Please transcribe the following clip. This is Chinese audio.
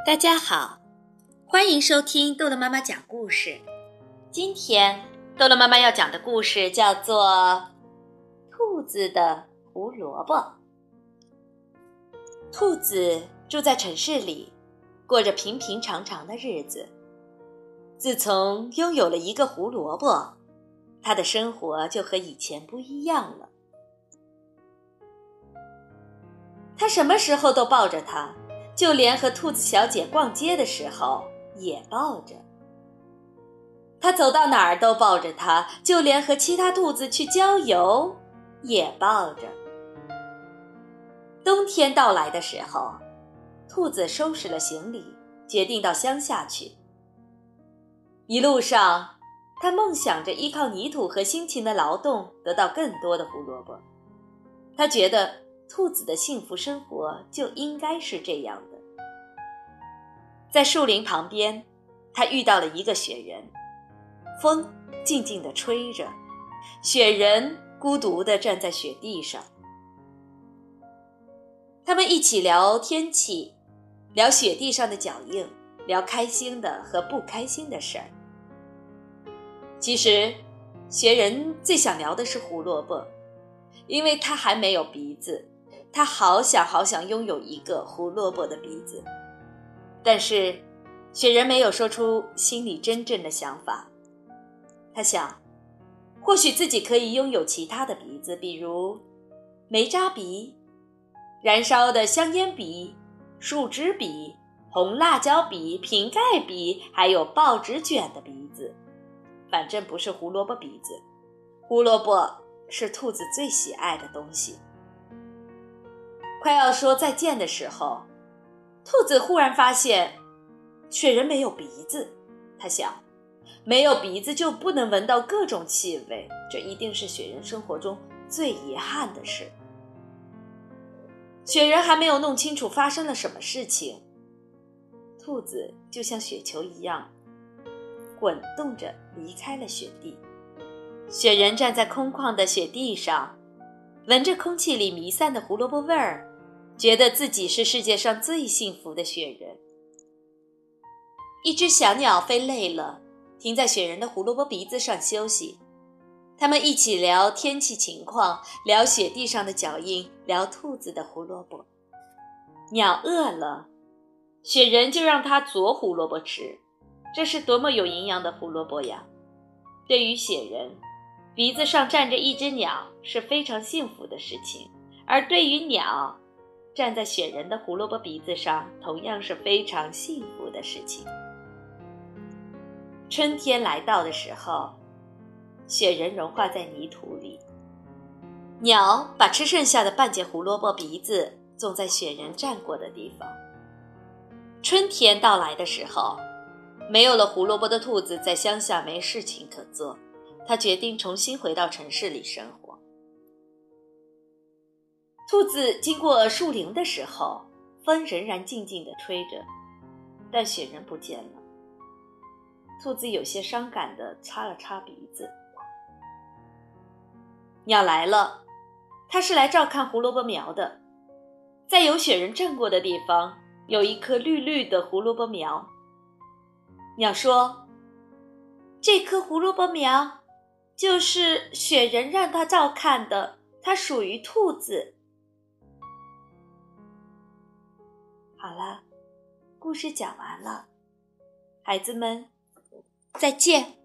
大家好，欢迎收听豆豆妈妈讲故事。今天豆豆妈妈要讲的故事叫做《兔子的胡萝卜》。兔子住在城市里，过着平平常常的日子。自从拥有了一个胡萝卜，他的生活就和以前不一样了。他什么时候都抱着它，就连和兔子小姐逛街的时候也抱着。他走到哪儿都抱着它，就连和其他兔子去郊游也抱着。冬天到来的时候，兔子收拾了行李，决定到乡下去。一路上，他梦想着依靠泥土和辛勤的劳动得到更多的胡萝卜。他觉得。兔子的幸福生活就应该是这样的。在树林旁边，他遇到了一个雪人，风静静地吹着，雪人孤独地站在雪地上。他们一起聊天气，聊雪地上的脚印，聊开心的和不开心的事儿。其实，雪人最想聊的是胡萝卜，因为他还没有鼻子。他好想好想拥有一个胡萝卜的鼻子，但是雪人没有说出心里真正的想法。他想，或许自己可以拥有其他的鼻子，比如煤渣鼻、燃烧的香烟鼻、树枝鼻、红辣椒鼻、瓶盖鼻，还有报纸卷的鼻子。反正不是胡萝卜鼻子。胡萝卜是兔子最喜爱的东西。快要说再见的时候，兔子忽然发现，雪人没有鼻子。他想，没有鼻子就不能闻到各种气味，这一定是雪人生活中最遗憾的事。雪人还没有弄清楚发生了什么事情，兔子就像雪球一样，滚动着离开了雪地。雪人站在空旷的雪地上，闻着空气里弥散的胡萝卜味儿。觉得自己是世界上最幸福的雪人。一只小鸟飞累了，停在雪人的胡萝卜鼻子上休息。他们一起聊天气情况，聊雪地上的脚印，聊兔子的胡萝卜。鸟饿了，雪人就让它啄胡萝卜吃。这是多么有营养的胡萝卜呀！对于雪人，鼻子上站着一只鸟是非常幸福的事情，而对于鸟，站在雪人的胡萝卜鼻子上，同样是非常幸福的事情。春天来到的时候，雪人融化在泥土里，鸟把吃剩下的半截胡萝卜鼻子种在雪人站过的地方。春天到来的时候，没有了胡萝卜的兔子在乡下没事情可做，他决定重新回到城市里生活。兔子经过树林的时候，风仍然静静地吹着，但雪人不见了。兔子有些伤感地擦了擦鼻子。鸟来了，它是来照看胡萝卜苗的。在有雪人站过的地方，有一棵绿绿的胡萝卜苗。鸟说：“这棵胡萝卜苗就是雪人让它照看的，它属于兔子。”好了，故事讲完了，孩子们，再见。